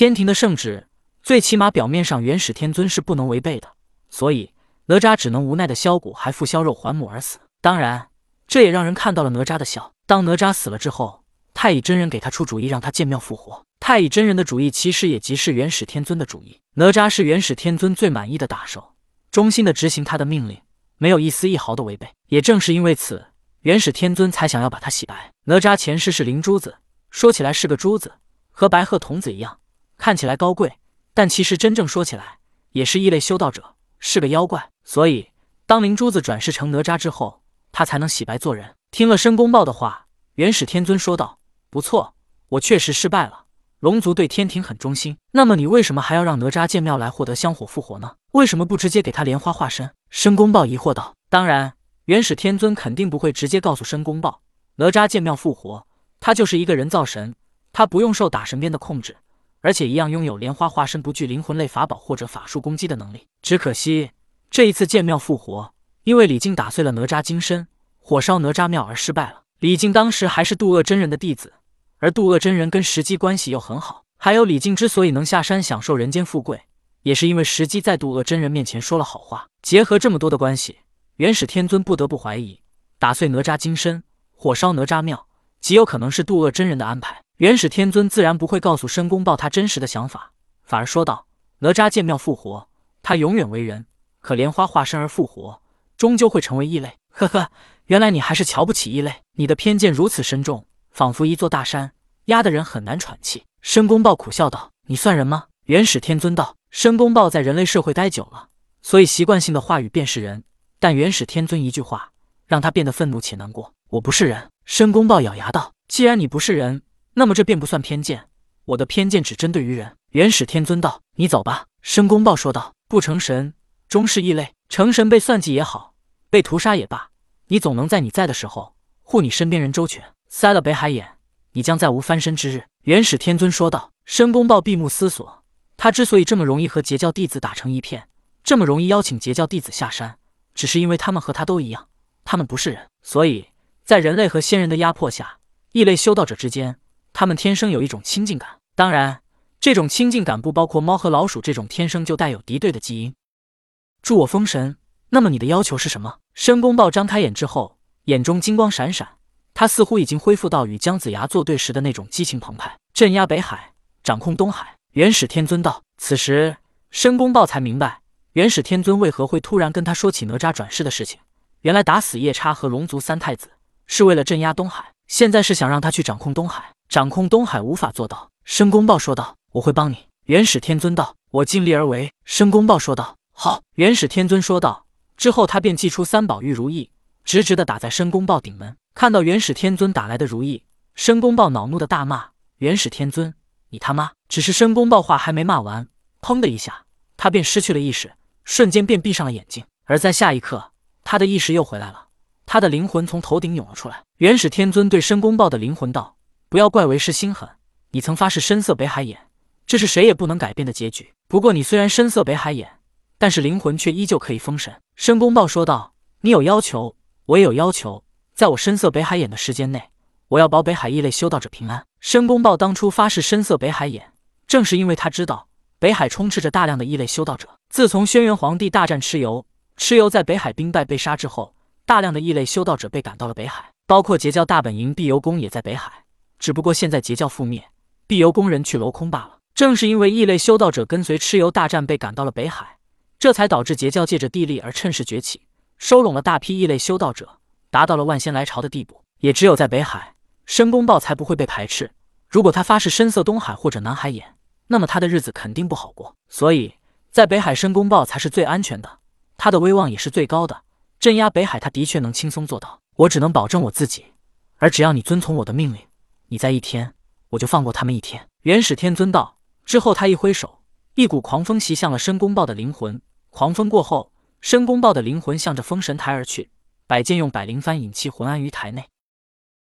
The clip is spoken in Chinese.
天庭的圣旨，最起码表面上元始天尊是不能违背的，所以哪吒只能无奈的削骨，还复削肉还母而死。当然，这也让人看到了哪吒的笑。当哪吒死了之后，太乙真人给他出主意，让他建庙复活。太乙真人的主意其实也即是元始天尊的主意。哪吒是元始天尊最满意的打手，忠心的执行他的命令，没有一丝一毫的违背。也正是因为此，元始天尊才想要把他洗白。哪吒前世是灵珠子，说起来是个珠子，和白鹤童子一样，看起来高贵，但其实真正说起来也是异类修道者，是个妖怪。所以当灵珠子转世成哪吒之后，他才能洗白做人。听了申公豹的话，元始天尊说道：“不错，我确实失败了。龙族对天庭很忠心，那么你为什么还要让哪吒建庙来获得香火复活呢？为什么不直接给他莲花化身？”申公豹疑惑道：“当然，元始天尊肯定不会直接告诉申公豹，哪吒建庙复活，他就是一个人造神，他不用受打神鞭的控制，而且一样拥有莲花化身不惧灵魂类法宝或者法术攻击的能力。只可惜这一次建庙复活，因为李靖打碎了哪吒金身。”火烧哪吒庙而失败了。李靖当时还是渡恶真人的弟子，而渡恶真人跟石矶关系又很好。还有李靖之所以能下山享受人间富贵，也是因为石矶在渡恶真人面前说了好话。结合这么多的关系，元始天尊不得不怀疑，打碎哪吒金身，火烧哪吒庙，极有可能是渡恶真人的安排。元始天尊自然不会告诉申公豹他真实的想法，反而说道：“哪吒建庙复活，他永远为人，可莲花化身而复活，终究会成为异类。”呵呵。原来你还是瞧不起异类，你的偏见如此深重，仿佛一座大山，压得人很难喘气。申公豹苦笑道：“你算人吗？”元始天尊道：“申公豹在人类社会待久了，所以习惯性的话语便是人。但元始天尊一句话，让他变得愤怒且难过。我不是人。”申公豹咬牙道：“既然你不是人，那么这便不算偏见。我的偏见只针对于人。”元始天尊道：“你走吧。”申公豹说道：“不成神，终是异类。成神被算计也好，被屠杀也罢。”你总能在你在的时候护你身边人周全。塞了北海眼，你将再无翻身之日。元始天尊说道。申公豹闭目思索，他之所以这么容易和截教弟子打成一片，这么容易邀请截教弟子下山，只是因为他们和他都一样，他们不是人。所以在人类和仙人的压迫下，异类修道者之间，他们天生有一种亲近感。当然，这种亲近感不包括猫和老鼠这种天生就带有敌对的基因。助我封神。那么你的要求是什么？申公豹张开眼之后，眼中金光闪闪，他似乎已经恢复到与姜子牙作对时的那种激情澎湃。镇压北海，掌控东海。元始天尊道。此时，申公豹才明白元始天尊为何会突然跟他说起哪吒转世的事情。原来打死夜叉和龙族三太子是为了镇压东海，现在是想让他去掌控东海。掌控东海无法做到。申公豹说道：“我会帮你。”元始天尊道：“我尽力而为。”申公豹说道：“好。”元始天尊说道。之后，他便祭出三宝玉如意，直直的打在申公豹顶门。看到元始天尊打来的如意，申公豹恼怒的大骂：“元始天尊，你他妈！”只是申公豹话还没骂完，砰的一下，他便失去了意识，瞬间便闭上了眼睛。而在下一刻，他的意识又回来了，他的灵魂从头顶涌了出来。元始天尊对申公豹的灵魂道：“不要怪为师心狠，你曾发誓深色北海眼，这是谁也不能改变的结局。不过你虽然深色北海眼，但是灵魂却依旧可以封神。”申公豹说道：“你有要求，我也有要求。在我深色北海眼的时间内，我要保北海异类修道者平安。”申公豹当初发誓深色北海眼，正是因为他知道北海充斥着大量的异类修道者。自从轩辕皇帝大战蚩尤，蚩尤在北海兵败被杀之后，大量的异类修道者被赶到了北海，包括截教大本营碧游宫也在北海。只不过现在截教覆灭，碧游宫人去楼空罢了。正是因为异类修道者跟随蚩尤大战被赶到了北海。这才导致截教借着地利而趁势崛起，收拢了大批异类修道者，达到了万仙来朝的地步。也只有在北海，申公豹才不会被排斥。如果他发誓深色东海或者南海眼，那么他的日子肯定不好过。所以在北海，申公豹才是最安全的，他的威望也是最高的。镇压北海，他的确能轻松做到。我只能保证我自己，而只要你遵从我的命令，你在一天，我就放过他们一天。元始天尊道。之后，他一挥手，一股狂风袭向了申公豹的灵魂。狂风过后，申公豹的灵魂向着封神台而去。百剑用百灵幡引气魂安于台内。